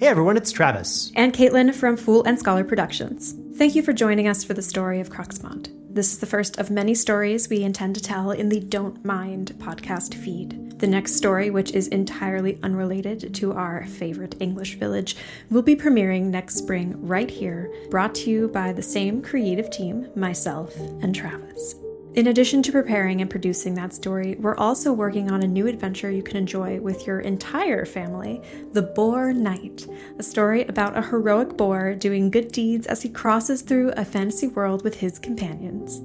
Hey everyone, it's Travis. And Caitlin from Fool and Scholar Productions. Thank you for joining us for the story of Cruxmont. This is the first of many stories we intend to tell in the Don't Mind podcast feed. The next story, which is entirely unrelated to our favorite English village, will be premiering next spring right here, brought to you by the same creative team, myself and Travis. In addition to preparing and producing that story, we're also working on a new adventure you can enjoy with your entire family The Boar Knight, a story about a heroic boar doing good deeds as he crosses through a fantasy world with his companions.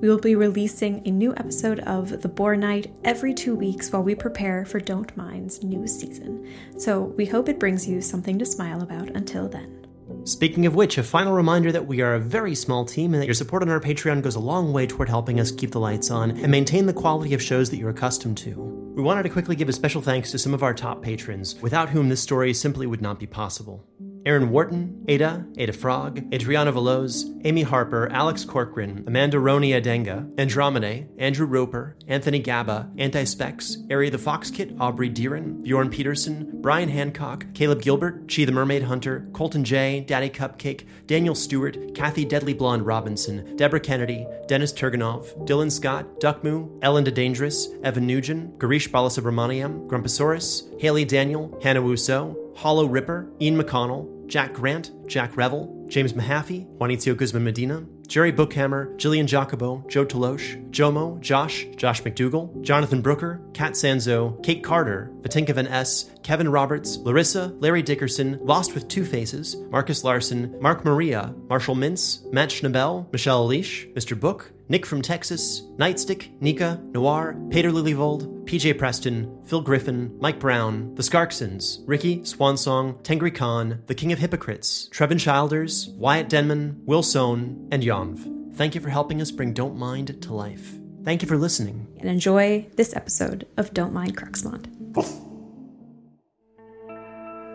We will be releasing a new episode of The Boar Knight every two weeks while we prepare for Don't Mind's new season. So we hope it brings you something to smile about until then. Speaking of which, a final reminder that we are a very small team and that your support on our Patreon goes a long way toward helping us keep the lights on and maintain the quality of shows that you're accustomed to. We wanted to quickly give a special thanks to some of our top patrons, without whom this story simply would not be possible. Aaron Wharton, Ada, Ada Frog, Adriana Veloz, Amy Harper, Alex Corcoran, Amanda Roni Adenga, Andromeda, Andrew Roper, Anthony Gaba, Anti Specs, Ari the Fox Kit, Aubrey Deeren, Bjorn Peterson, Brian Hancock, Caleb Gilbert, Chi the Mermaid Hunter, Colton J, Daddy Cupcake, Daniel Stewart, Kathy Deadly Blonde Robinson, Deborah Kennedy, Dennis Turganov, Dylan Scott, Duckmoo, Ellen DeDangerous, Evan Nugent, Garish Balasubramaniam, Grumposaurus, Haley Daniel, Hannah Wusso, Hollow Ripper, Ian McConnell, Jack Grant, Jack Revel, James Mahaffey, Juanito Guzman Medina, Jerry Bookhammer, Jillian Jacobo, Joe Taloche, Jomo, Josh, Josh McDougall, Jonathan Brooker, Kat Sanzo, Kate Carter, Vatinka Van S, Kevin Roberts, Larissa, Larry Dickerson, Lost with Two Faces, Marcus Larson, Mark Maria, Marshall Mintz, Matt Schnabel, Michelle Leash, Mr. Book, Nick from Texas, Nightstick, Nika, Noir, Peter Lilyvold, PJ Preston, Phil Griffin, Mike Brown, The Skarksons, Ricky, Swansong, Tengri Khan, The King of Hypocrites, Trevin Childers, Wyatt Denman, Will Sohn, and Yonv. Thank you for helping us bring Don't Mind to life. Thank you for listening. And enjoy this episode of Don't Mind Cruxmont.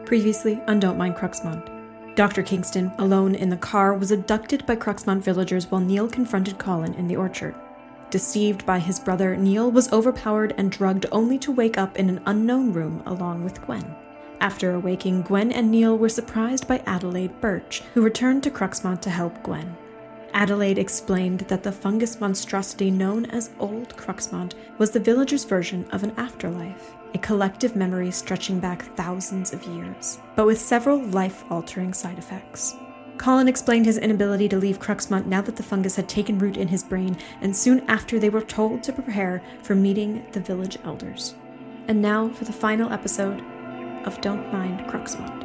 Previously on Don't Mind Cruxmont. Dr. Kingston, alone in the car, was abducted by Cruxmont villagers while Neil confronted Colin in the orchard. Deceived by his brother, Neil was overpowered and drugged only to wake up in an unknown room along with Gwen. After awaking, Gwen and Neil were surprised by Adelaide Birch, who returned to Cruxmont to help Gwen. Adelaide explained that the fungus monstrosity known as Old Cruxmont was the villagers' version of an afterlife, a collective memory stretching back thousands of years, but with several life altering side effects. Colin explained his inability to leave Cruxmont now that the fungus had taken root in his brain, and soon after they were told to prepare for meeting the village elders. And now for the final episode of Don't Mind Cruxmont.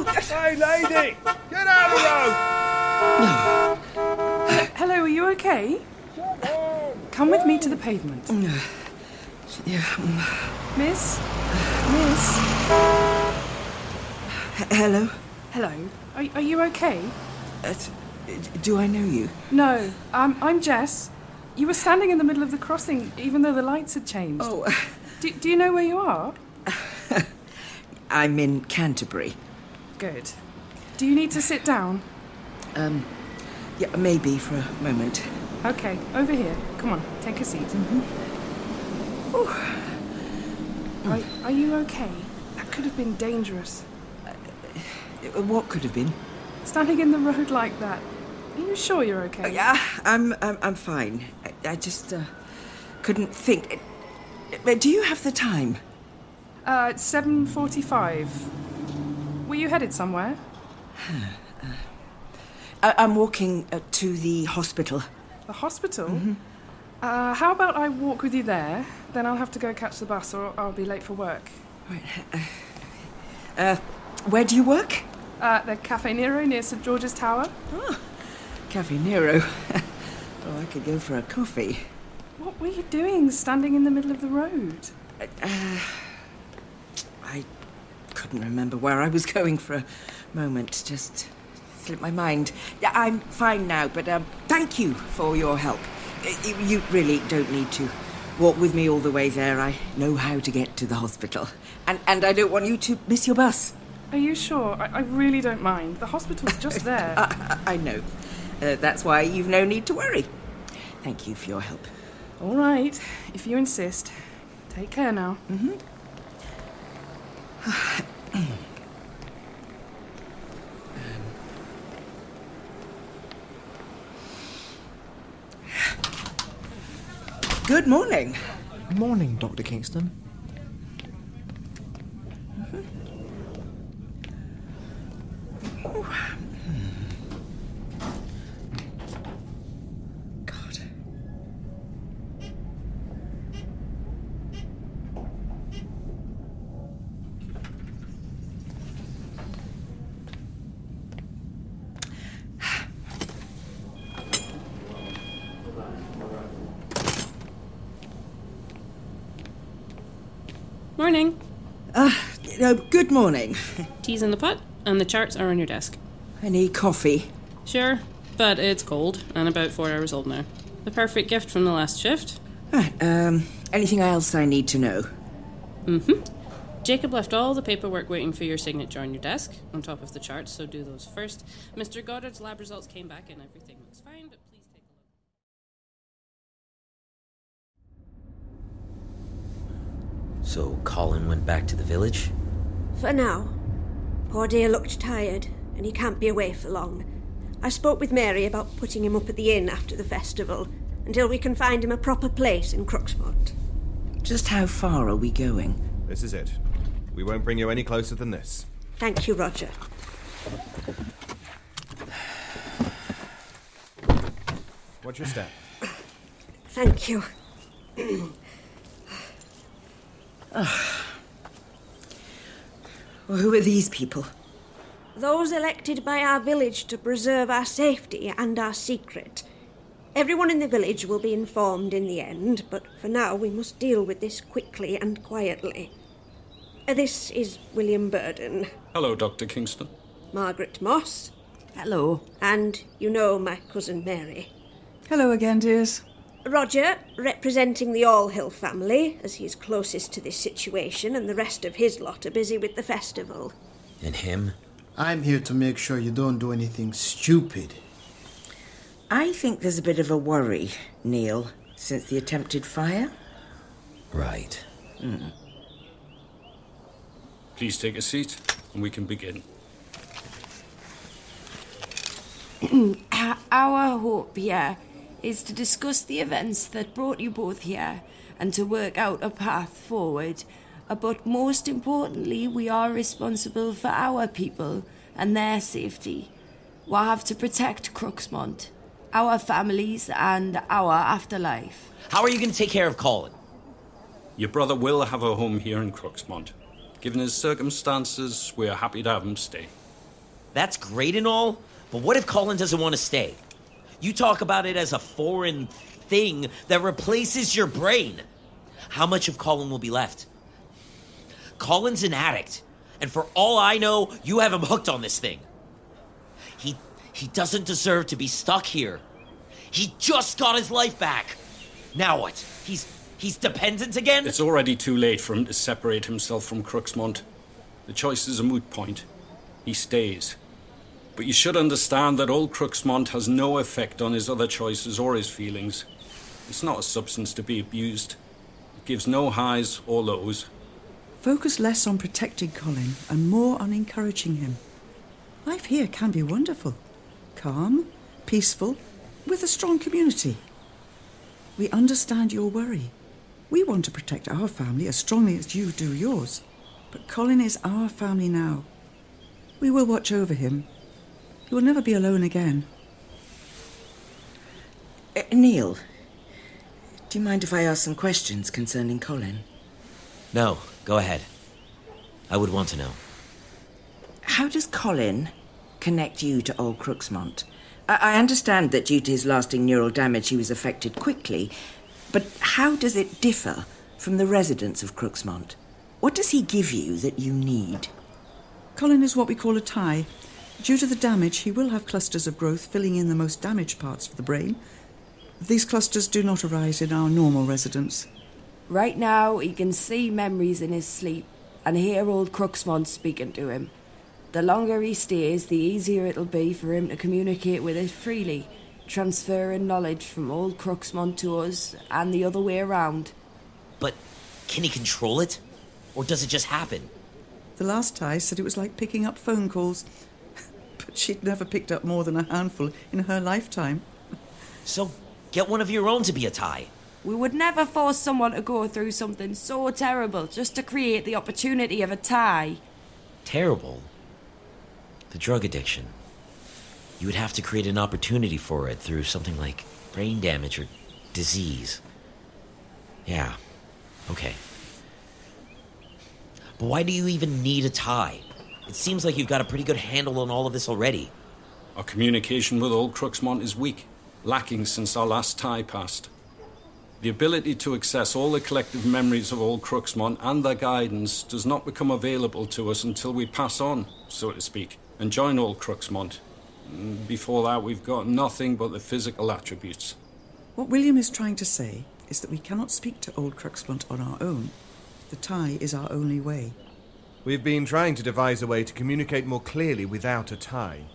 Oh, Hey, lady! Get out of the road! Hello, are you okay? Come with me to the pavement. Yeah. Miss? Miss? Hello. Hello. Are, are you okay? Uh, do I know you? No, um, I'm Jess. You were standing in the middle of the crossing even though the lights had changed. Oh, Do, do you know where you are? I'm in Canterbury. Good. Do you need to sit down? Um, yeah, maybe for a moment. Okay, over here. Come on, take a seat. Are, are you okay? That could have been dangerous. Uh, What could have been? Standing in the road like that. Are you sure you're okay? Yeah, I'm, I'm, I'm fine. I, I just uh, couldn't think. Uh, Do you have the time? Uh, it's 7.45. Were you headed somewhere? I, I'm walking uh, to the hospital. The hospital? Uh, how about I walk with you there? Then I'll have to go catch the bus or I'll be late for work. Uh, where do you work? Uh, the Cafe Nero near St George's Tower. Cafe Nero. oh, I could go for a coffee. What were you doing standing in the middle of the road? I couldn't remember where I was going for a moment. Just slipped my mind. Yeah, I'm fine now, but um, thank you for your help. You, really don't need to walk with me all the way there. I know how to get to the hospital. And, and I don't want you to miss your bus. Are you sure? I, I really don't mind. The hospital's just there. I, I know. Uh, that's why you've no need to worry. Thank you for your help. All right, if you insist. Take care now. Good morning. Morning, Dr. Kingston. Morning. Uh, good morning. Tea's in the pot, and the charts are on your desk. I need coffee? Sure, but it's cold and about four hours old now. The perfect gift from the last shift. Right, um, anything else I need to know? Mm hmm. Jacob left all the paperwork waiting for your signature on your desk, on top of the charts, so do those first. Mr. Goddard's lab results came back and everything looks fine, but please take a look. So Colin went back to the village? For now. Poor dear looked tired, and he can't be away for long. I spoke with Mary about putting him up at the inn after the festival, until we can find him a proper place in Cruxmont. Just how far are we going? This is it. We won't bring you any closer than this. Thank you, Roger. Watch your step. Thank you. well, who are these people? Those elected by our village to preserve our safety and our secret. Everyone in the village will be informed in the end, but for now we must deal with this quickly and quietly. Uh, This is William Burden, Hello, Dr. Kingston. Margaret Moss, Hello. and you know my cousin Mary. Hello again, dears. Roger, representing the Allhill family, as he's closest to this situation, and the rest of his lot are busy with the festival. And him? I'm here to make sure you don't do anything stupid. I think there's a bit of a worry, Neil, since the attempted fire. Right. Hmm. Please take a seat, and we can begin. Our- Our hope here is to discuss the events that brought you both here and to work out a path forward. Uh, But most importantly, we are responsible for our people and their safety. We have to protect Cruxmont, our families, and our afterlife. How are you going to take care of Colin? Your brother will have a home here in Cruxmont. Given his circumstances, we are happy to have him stay. That's great and all, but what if Colin doesn't want to stay? You talk about it as a foreign thing that replaces your brain. How much of Colin will be left? Colin's an addict, and for all I know, you have him hooked on this thing. He he doesn't deserve to be stuck here. He just got his life back. Now what? He's he's dependent again? It's already too late for him to separate himself from Cruxmont. The choice is a moot point. He stays. But you should understand that old Cruxmont has no effect on his other choices or his feelings. It's not a substance to be abused. It gives no highs or lows. Focus less on protecting Colin and more on encouraging him. Life here can be wonderful. Calm, peaceful, with a strong community. We understand your worry. We want to protect our family as strongly as you do yours. But Colin is our family now. We will watch over him. He will never be alone again. Uh, Neil, do you mind if I ask some questions concerning Colin? No, go ahead. I would want to know. How does Colin connect you to Old Cruxmont? I, I understand that due to his lasting neural damage, he was affected quickly, but how does it differ from the residents of Cruxmont? What does he give you that you need? Colin is what we call a tie. Due to the damage, he will have clusters of growth filling in the most damaged parts of the brain. These clusters do not arise in our normal residents. Right now, he can see memories in his sleep and hear old Cruxmont speaking to him. The longer he stays, the easier it'll be for him to communicate with us freely, transferring knowledge from old Cruxmont to us and the other way around. But can he control it? Or does it just happen? The last tie said it was like picking up phone calls. But she'd never picked up more than a handful in her lifetime. So get one of your own to be a tie. We would never force someone to go through something so terrible just to create the opportunity of a tie. Terrible. The drug addiction. You would have to create an opportunity for it through something like brain damage or disease. Yeah. Okay. But why do you even need a tie? It seems like you've got a pretty good handle on all of this already. Our communication with Old Cruxmont is weak, lacking since our last tie passed. The ability to access all the collective memories of Old Cruxmont and their guidance does not become available to us until we pass on, so to speak, and join Old Cruxmont. Mm, Before that, we've got nothing but the physical attributes. What William is trying to say is that we cannot speak to Old Cruxmont on our own. The tie is our only way. We've been trying to devise a way to communicate more clearly without a tie.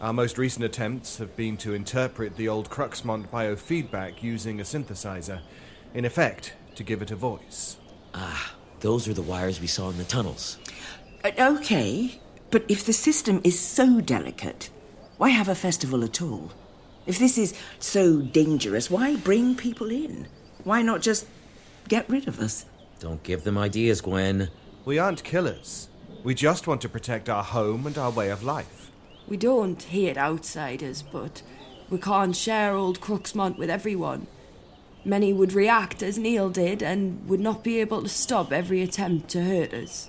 Our most recent attempts have been to interpret the old Cruxmont biofeedback using a synthesizer, in effect, to give it a voice. Ah, those are the wires we saw in the tunnels. Uh, okay, but if the system is so delicate, why have a festival at all? If this is so dangerous, why bring people in? Why not just get rid of us? Don't give them ideas, Gwen. We aren't killers. We just want to protect our home and our way of life. We don't hate outsiders, but we can't share old Cruxmont with everyone. Many would react as Neil did and would not be able to stop every attempt to hurt us.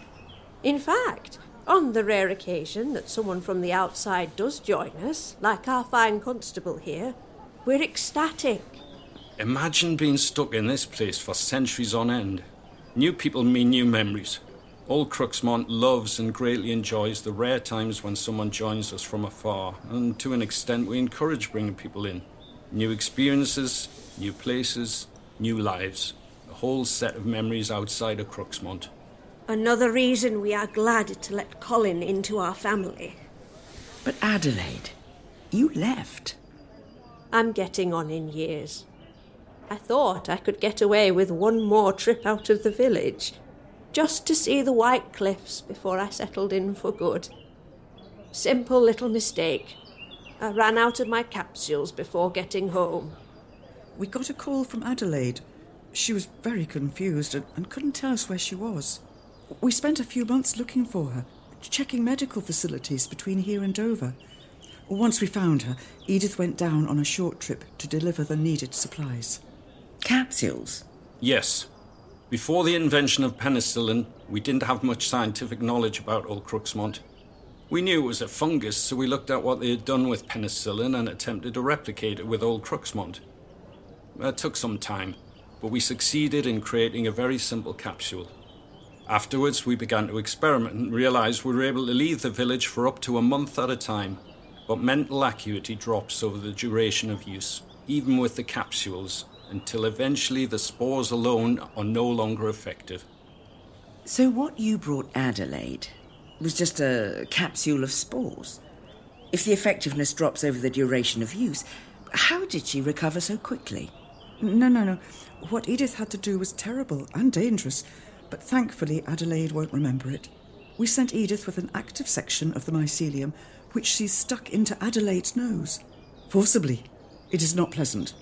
In fact, on the rare occasion that someone from the outside does join us, like our fine constable here, we're ecstatic. Imagine being stuck in this place for centuries on end. New people mean new memories. Old Cruxmont loves and greatly enjoys the rare times when someone joins us from afar, and to an extent, we encourage bringing people in. New experiences, new places, new lives. A whole set of memories outside of Cruxmont. Another reason we are glad to let Colin into our family. But Adelaide, you left. I'm getting on in years. I thought I could get away with one more trip out of the village, just to see the White Cliffs before I settled in for good. Simple little mistake. I ran out of my capsules before getting home. We got a call from Adelaide. She was very confused and, and couldn't tell us where she was. We spent a few months looking for her, checking medical facilities between here and Dover. Once we found her, Edith went down on a short trip to deliver the needed supplies. Capsules? Yes. Before the invention of penicillin, we didn't have much scientific knowledge about Old Cruxmont. We knew it was a fungus, so we looked at what they had done with penicillin and attempted to replicate it with Old Cruxmont. It took some time, but we succeeded in creating a very simple capsule. Afterwards, we began to experiment and realized we were able to leave the village for up to a month at a time, but mental acuity drops over the duration of use, even with the capsules, until eventually the spores alone are no longer effective. So, what you brought Adelaide was just a capsule of spores? If the effectiveness drops over the duration of use, how did she recover so quickly? No, no, no. What Edith had to do was terrible and dangerous, but thankfully Adelaide won't remember it. We sent Edith with an active section of the mycelium, which she stuck into Adelaide's nose. Forcibly. It is not pleasant.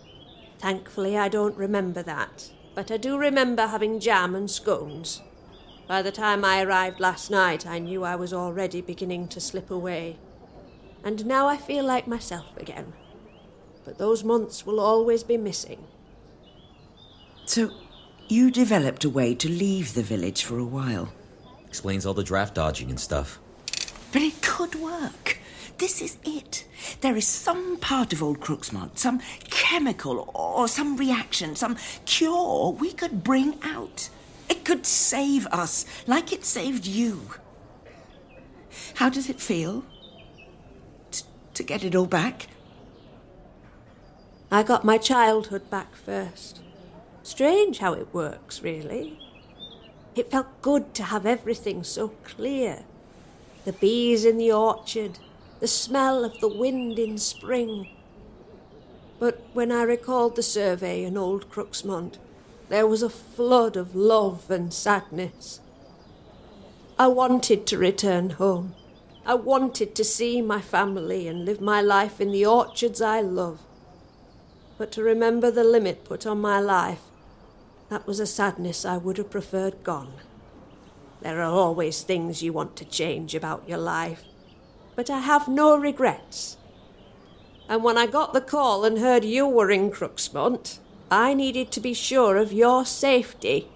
Thankfully, I don't remember that, but I do remember having jam and scones. By the time I arrived last night, I knew I was already beginning to slip away. And now I feel like myself again. But those months will always be missing. So, you developed a way to leave the village for a while. Explains all the draft dodging and stuff. But it could work. This is it. There is some part of Old Cruxmont, some chemical or some reaction, some cure we could bring out. It could save us, like it saved you. How does it feel? T- to get it all back? I got my childhood back first. Strange how it works, really. It felt good to have everything so clear. The bees in the orchard, the smell of the wind in spring. But when I recalled the survey in Old Cruxmont, there was a flood of love and sadness. I wanted to return home. I wanted to see my family and live my life in the orchards I love. But to remember the limit put on my life That was a sadness I would have preferred gone. There are always things you want to change about your life, but I have no regrets. And when I got the call and heard you were in Cruxmont, I needed to be sure of your safety.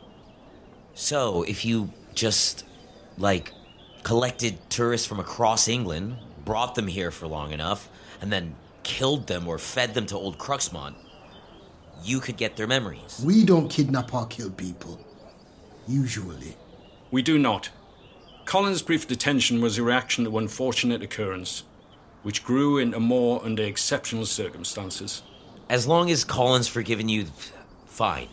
So, if you just, like, collected tourists from across England, brought them here for long enough, and then killed them or fed them to old Cruxmont, you could get their memories. We don't kidnap or kill people. Usually. We do not. Colin's brief detention was a reaction to an unfortunate occurrence, which grew into more under exceptional circumstances. As long as Colin's forgiven you, fine.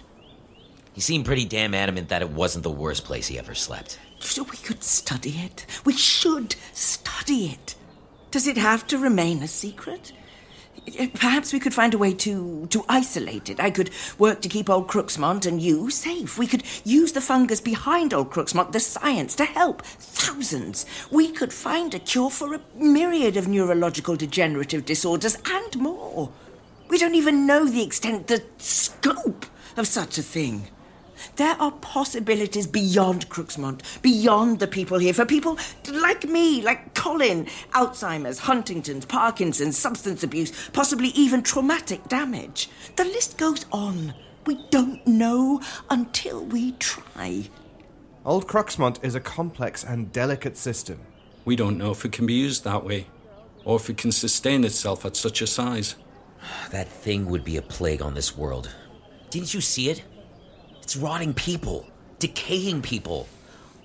He seemed pretty damn adamant that it wasn't the worst place he ever slept. So we could study it. We should study it. Does it have to remain a secret? Eh, perhaps we could find a way to, to isolate it. I could work to keep old Cruxmont and you safe. We could use the fungus behind old Cruxmont, the science, to help thousands. We could find a cure for a myriad of neurological degenerative disorders and more. We don't even know the extent, the scope of such a thing. There are possibilities beyond Cruxmont, beyond the people here, for people like me, like Colin, Alzheimer's, Huntington's, Parkinson's, substance abuse, possibly even traumatic damage. The list goes on. We don't know until we try. Old Cruxmont is a complex and delicate system. We don't know if it can be used that way, or if it can sustain itself at such a size. That thing would be a plague on this world. Didn't you see it? It's rotting people, decaying people,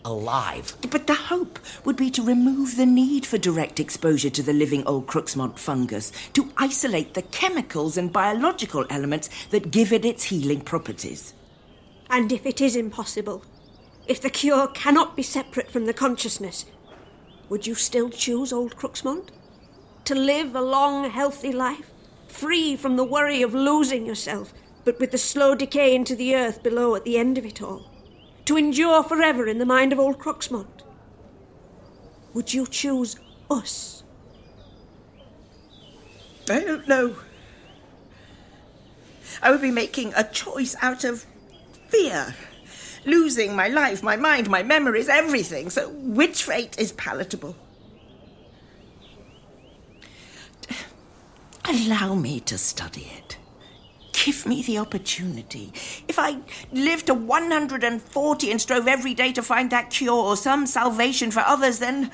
alive. But the hope would be to remove the need for direct exposure to the living old Cruxmont fungus, to isolate the chemicals and biological elements that give it its healing properties. And if it is impossible, if the cure cannot be separate from the consciousness, would you still choose old Cruxmont? To live a long, healthy life, free from the worry of losing yourself, but with the slow decay into the earth below at the end of it all, to endure forever in the mind of old Cruxmont? Would you choose us? I don't know. I would be making a choice out of fear. Losing my life, my mind, my memories, everything. So, which fate is palatable? Allow me to study it. Give me the opportunity. If I lived to 140 and strove every day to find that cure or some salvation for others, then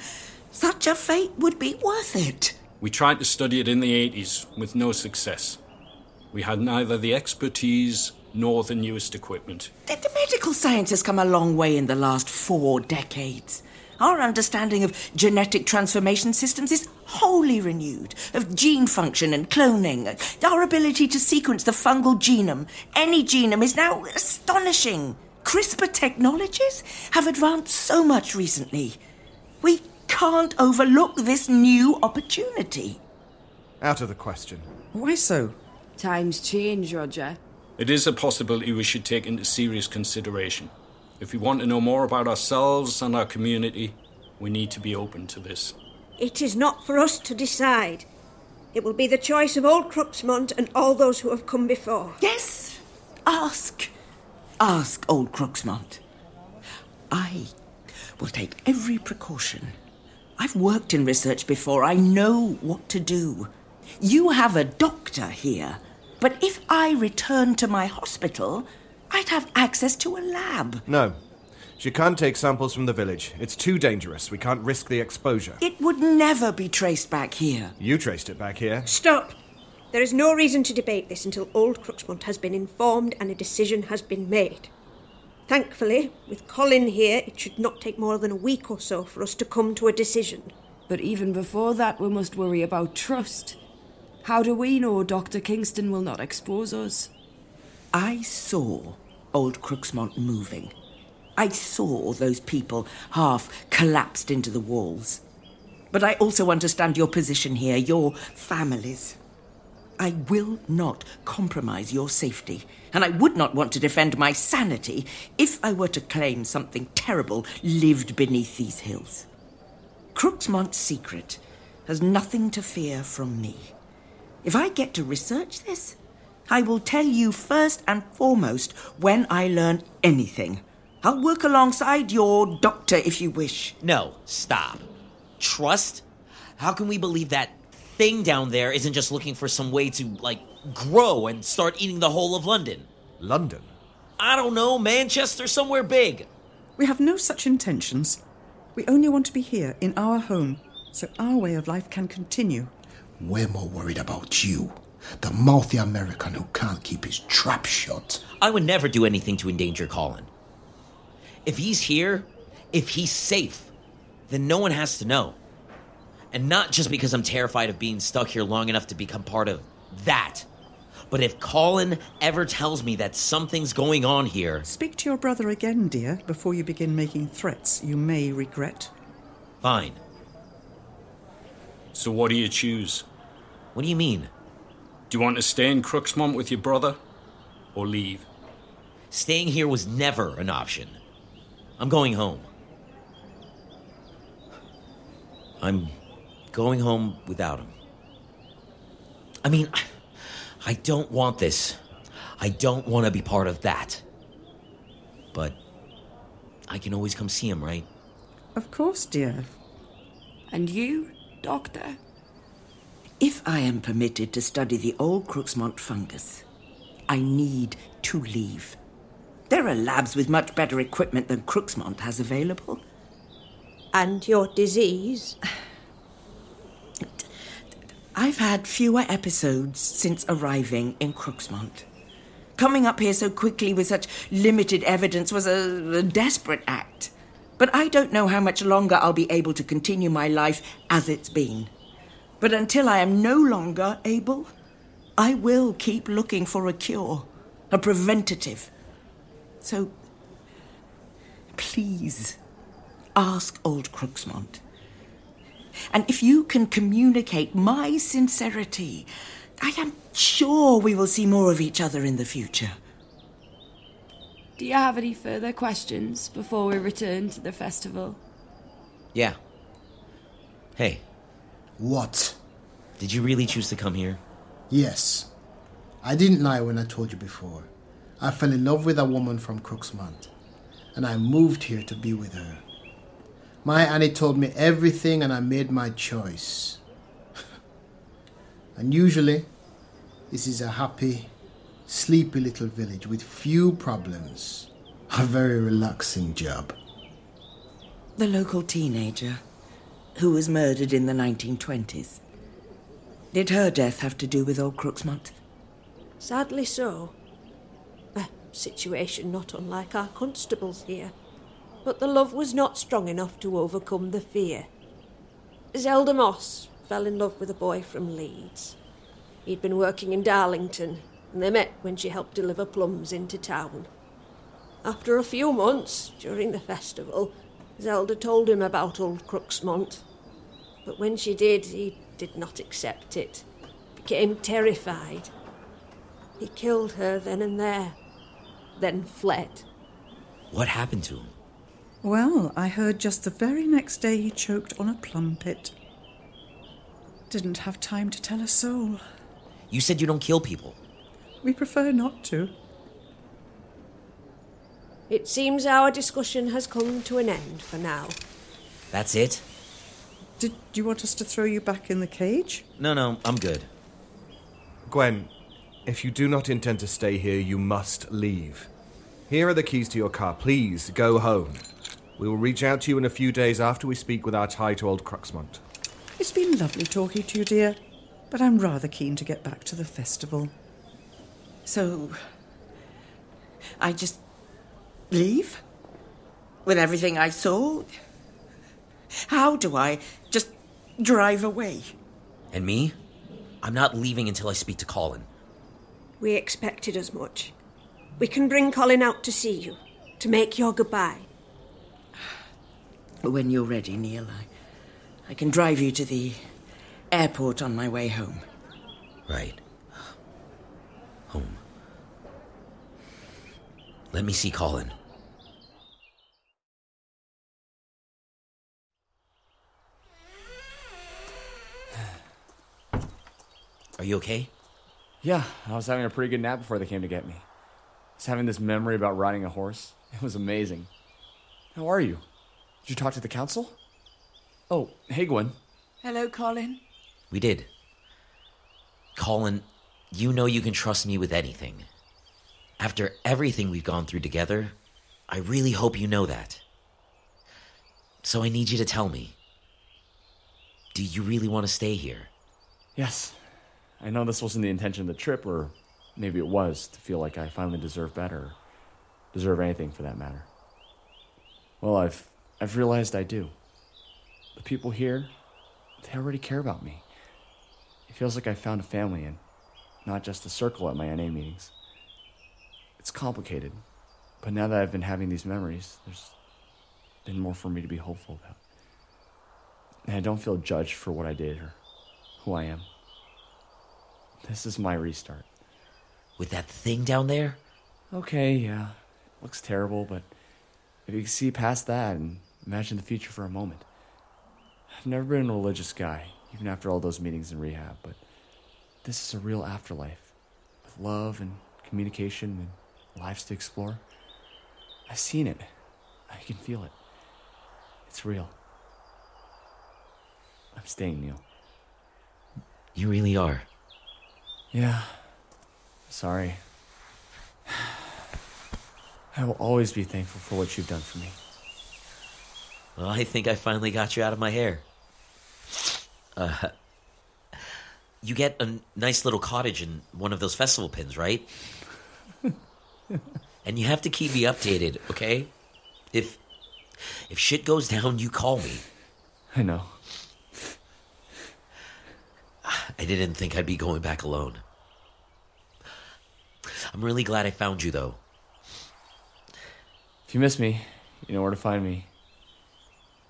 such a fate would be worth it. We tried to study it in the 80s with no success. We had neither the expertise nor the newest equipment. The, the medical science has come a long way in the last four decades. Our understanding of genetic transformation systems is wholly renewed, of gene function and cloning. Our ability to sequence the fungal genome, any genome, is now astonishing. CRISPR technologies have advanced so much recently. We can't overlook this new opportunity. Out of the question. Why so? Times change, Roger. It is a possibility we should take into serious consideration. If we want to know more about ourselves and our community, we need to be open to this. It is not for us to decide. It will be the choice of old Cruxmont and all those who have come before. Yes, ask. Ask old Cruxmont. I will take every precaution. I've worked in research before. I know what to do. You have a doctor here. But if I return to my hospital, I'd have access to a lab. No. She can't take samples from the village. It's too dangerous. We can't risk the exposure. It would never be traced back here. You traced it back here. Stop! There is no reason to debate this until old Cruxmont has been informed and a decision has been made. Thankfully, with Colin here, it should not take more than a week or so for us to come to a decision. But even before that, we must worry about trust. How do we know Dr. Kingston will not expose us? I saw old Cruxmont moving. I saw those people half collapsed into the walls. But I also understand your position here, your families. I will not compromise your safety, and I would not want to defend my sanity if I were to claim something terrible lived beneath these hills. Cruxmont's secret has nothing to fear from me. If I get to research this, I will tell you first and foremost when I learn anything. I'll work alongside your doctor if you wish. No, stop. Trust? How can we believe that thing down there isn't just looking for some way to, like, grow and start eating the whole of London? London? I don't know, Manchester, somewhere big. We have no such intentions. We only want to be here in our home so our way of life can continue. We're more worried about you, the mouthy American who can't keep his trap shut. I would never do anything to endanger Colin. If he's here, if he's safe, then no one has to know. And not just because I'm terrified of being stuck here long enough to become part of that. But if Colin ever tells me that something's going on here. Speak to your brother again, dear, before you begin making threats you may regret. Fine. So what do you choose? What do you mean? Do you want to stay in Cruxmont with your brother? Or leave? Staying here was never an option. I'm going home. I'm going home without him. I mean, I don't want this. I don't want to be part of that. But I can always come see him, right? Of course, dear. And you, Doctor? If I am permitted to study the old Cruxmont fungus, I need to leave. There are labs with much better equipment than Cruxmont has available. And your disease? I've had fewer episodes since arriving in Cruxmont. Coming up here so quickly with such limited evidence was a, a, desperate act. But I don't know how much longer I'll be able to continue my life as it's been. But until I am no longer able, I will keep looking for a cure, a preventative. So, please, ask old Cruxmont. And if you can communicate my sincerity, I am sure we will see more of each other in the future. Do you have any further questions before we return to the festival? Yeah. Hey. What? Did you really choose to come here? Yes. I didn't lie when I told you before. I fell in love with a woman from Cruxmont, and I moved here to be with her. My Annie told me everything, and I made my choice. and usually, this is a happy, sleepy little village with few problems. A very relaxing job. The local teenager who was murdered in the 1920s. Did her death have to do with old Cruxmont? Sadly so. A situation not unlike our constables here. But the love was not strong enough to overcome the fear. Zelda Moss fell in love with a boy from Leeds. He'd been working in Darlington, and they met when she helped deliver plums into town. After a few months, during the festival, Zelda told him about old Cruxmont. But when she did, he did not accept it, became terrified. He killed her then and there, then fled. What happened to him? Well, I heard just the very next day he choked on a plum pit. Didn't have time to tell a soul. You said you don't kill people. We prefer not to. It seems our discussion has come to an end for now. That's it? Did you want us to throw you back in the cage? No, no, I'm good. Gwen, if you do not intend to stay here, you must leave. Here are the keys to your car. Please go home. We will reach out to you in a few days after we speak with our tie to old Cruxmont. It's been lovely talking to you, dear, but I'm rather keen to get back to the festival. So, I just leave? With everything I saw? How do I just drive away? And me? I'm not leaving until I speak to Colin. We expected as much. We can bring Colin out to see you, to make your goodbye. When you're ready, Neil, I, I can drive you to the airport on my way home. Right. Home. Let me see Colin. Are you okay? Yeah, I was having a pretty good nap before they came to get me. I was having this memory about riding a horse. It was amazing. How are you? Did you talk to the council? Oh, hey, Gwen. Hello, Colin. We did. Colin, you know you can trust me with anything. After everything we've gone through together, I really hope you know that. So I need you to tell me do you really want to stay here? Yes. I know this wasn't the intention of the trip, or maybe it was to feel like I finally deserve better, deserve anything for that matter. Well, I've I've realized I do. The people here, they already care about me. It feels like I found a family and not just a circle at my NA meetings. It's complicated, but now that I've been having these memories, there's been more for me to be hopeful about. And I don't feel judged for what I did or who I am. This is my restart. With that thing down there? Okay, yeah. It looks terrible, but if you can see past that and imagine the future for a moment. I've never been a religious guy, even after all those meetings in rehab, but this is a real afterlife with love and communication and lives to explore. I've seen it. I can feel it. It's real. I'm staying, Neil. You really are. Yeah. Sorry. I will always be thankful for what you've done for me. Well, I think I finally got you out of my hair. Uh, you get a nice little cottage in one of those festival pins, right? And you have to keep me updated, okay? If if shit goes down, you call me. I know. Ah, I didn't think I'd be going back alone. I'm really glad I found you, though. If you miss me, you know where to find me.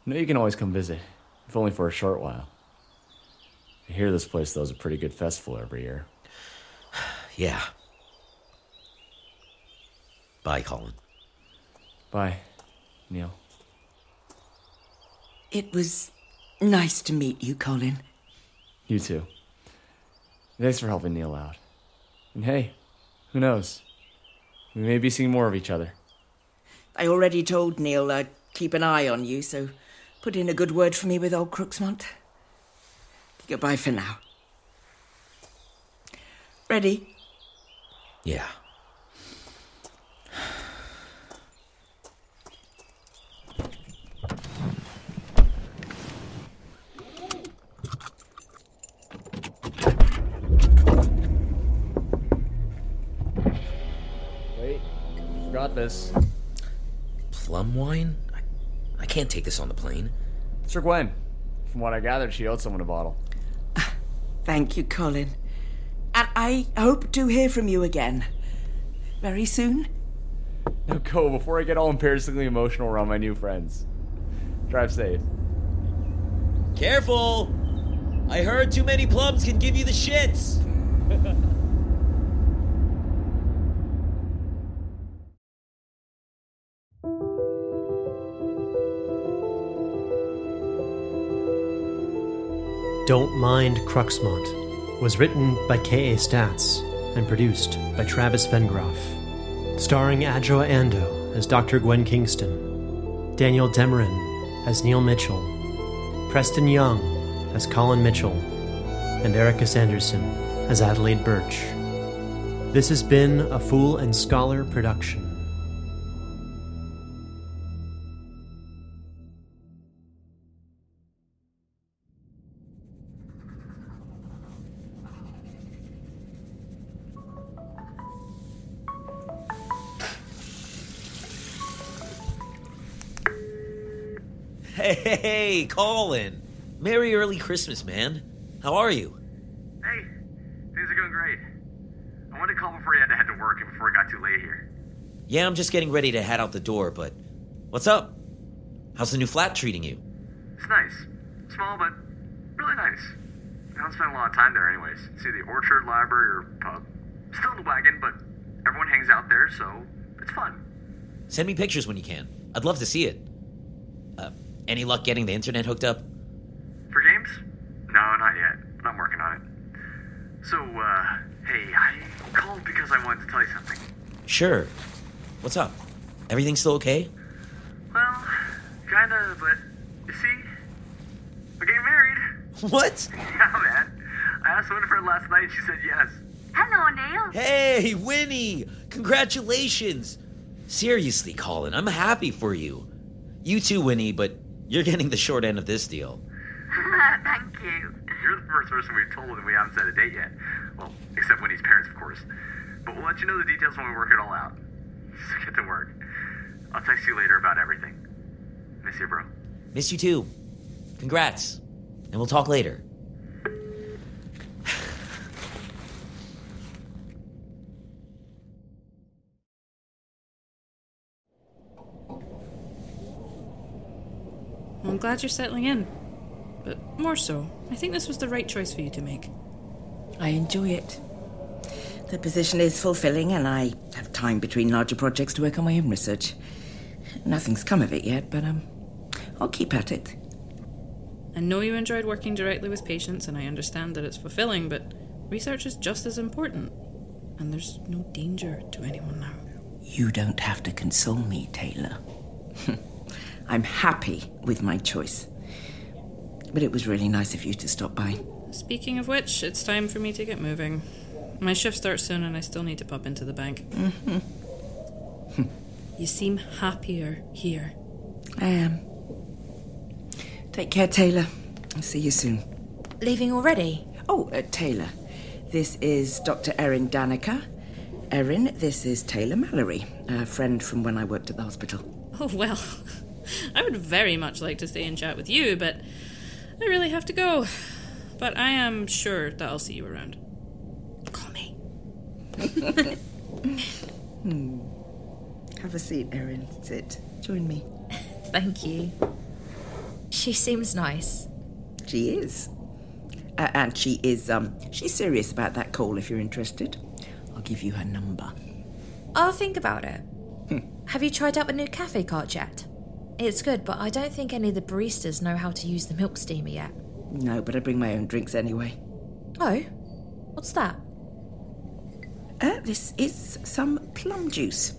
You know you can always come visit, if only for a short while. I hear this place throws a pretty good festival every year. Yeah. Bye, Colin. Bye, Neil. It was nice to meet you, Colin. You too. Thanks for helping Neil out. And hey, who knows? We may be seeing more of each other. I already told Neil I'd keep an eye on you, so put in a good word for me with old Cruxmont. Goodbye for now. Ready? Yeah. This. Plum wine? I, I can't take this on the plane. Sir Gwen. From what I gathered, she owed someone a bottle. Thank you, Colin. And I hope to hear from you again. Very soon? Now go before I get all embarrassingly emotional around my new friends. Drive safe. Careful! I heard too many plums can give you the shits. Don't Mind Cruxmont was written by K.A. Statz and produced by Travis Vengroff. Starring Adjoa Andoh as Dr. Gwen Kingston, Daniel Demerin as Neil Mitchell, Preston Young as Colin Mitchell, and Erica Sanderson as Adelaide Birch. This has been a Fool and Scholar production. Hey, Colin. Merry early Christmas, man. How are you? Hey, things are going great. I wanted to call before you had to head to work and before it got too late here. Yeah, I'm just getting ready to head out the door, but what's up? How's the new flat treating you? It's nice. Small, but really nice. I don't spend a lot of time there, anyways. See the orchard, library, or pub. Still in the wagon, but everyone hangs out there, so it's fun. Send me pictures when you can. I'd love to see it. Any luck getting the internet hooked up? For games? No, not yet, but I'm working on it. So, uh, Hey, I called because I wanted to tell you something. Sure. What's up? Everything still okay? Well, kinda, but you see, we're getting married. What? Yeah, man. I asked Winifred last night. She said yes. Hello, Neil. Hey, Winnie! Congratulations! Seriously, Colin, I'm happy for you. You too, Winnie, but you're getting the short end of this deal. Thank you. You're the first person we've told, and we haven't set a date yet. Well, except Winnie's parents, of course. But we'll let you know the details when we work it all out. So get to work. I'll text you later about everything. Miss you, bro. Miss you too. Congrats. And we'll talk later. Well, I'm glad you're settling in. But more so, I think this was the right choice for you to make. I enjoy it. The position is fulfilling, and I have time between larger projects to work on my own research. Nothing's come of it yet, but um, I'll keep at it. I know you enjoyed working directly with patients, and I understand that it's fulfilling, but research is just as important. And there's no danger to anyone now. You don't have to console me, Taylor. I'm happy with my choice. But it was really nice of you to stop by. Speaking of which, it's time for me to get moving. My shift starts soon, and I still need to pop into the bank. Mm-hmm. You seem happier here. I am. Take care, Taylor. I'll see you soon. Leaving already? Oh, uh, Taylor. This is Dr. Erin Danica. Erin, this is Taylor Mallory, a friend from when I worked at the hospital. Oh, well. I would very much like to stay and chat with you, but I really have to go. But I am sure that I'll see you around. Call me. hmm. Have a seat, Erin. Sit. Join me. Thank you. She seems nice. She is. Uh, and she is, um, she's serious about that call if you're interested. I'll give you her number. I'll think about it. Have you tried out the new cafe cart yet? It's good, but I don't think any of the baristas know how to use the milk steamer yet. No, but I bring my own drinks anyway. Oh? What's that? Uh, this is some plum juice.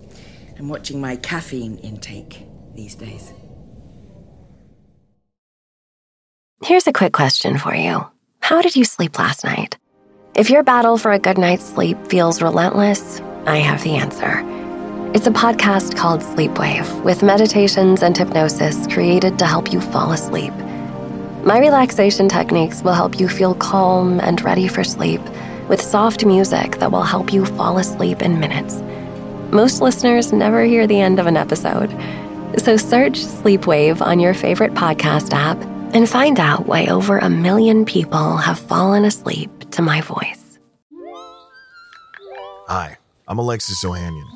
I'm watching my caffeine intake these days. Here's a quick question for you How did you sleep last night? If your battle for a good night's sleep feels relentless, I have the answer. It's a podcast called Sleepwave with meditations and hypnosis created to help you fall asleep. My relaxation techniques will help you feel calm and ready for sleep with soft music that will help you fall asleep in minutes. Most listeners never hear the end of an episode. So search Sleepwave on your favorite podcast app and find out why over a million people have fallen asleep to my voice. Hi, I'm Alexis Ohanian.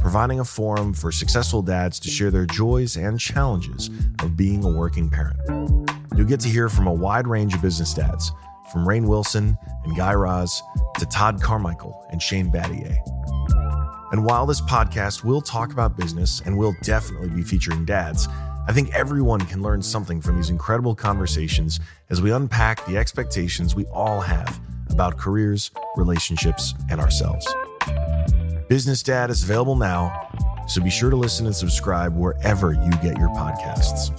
providing a forum for successful dads to share their joys and challenges of being a working parent. You'll get to hear from a wide range of business dads, from Rainn Wilson and Guy Raz to Todd Carmichael and Shane Battier. And while this podcast will talk about business and will definitely be featuring dads, I think everyone can learn something from these incredible conversations as we unpack the expectations we all have about careers, relationships, and ourselves. Business Dad is available now, so be sure to listen and subscribe wherever you get your podcasts.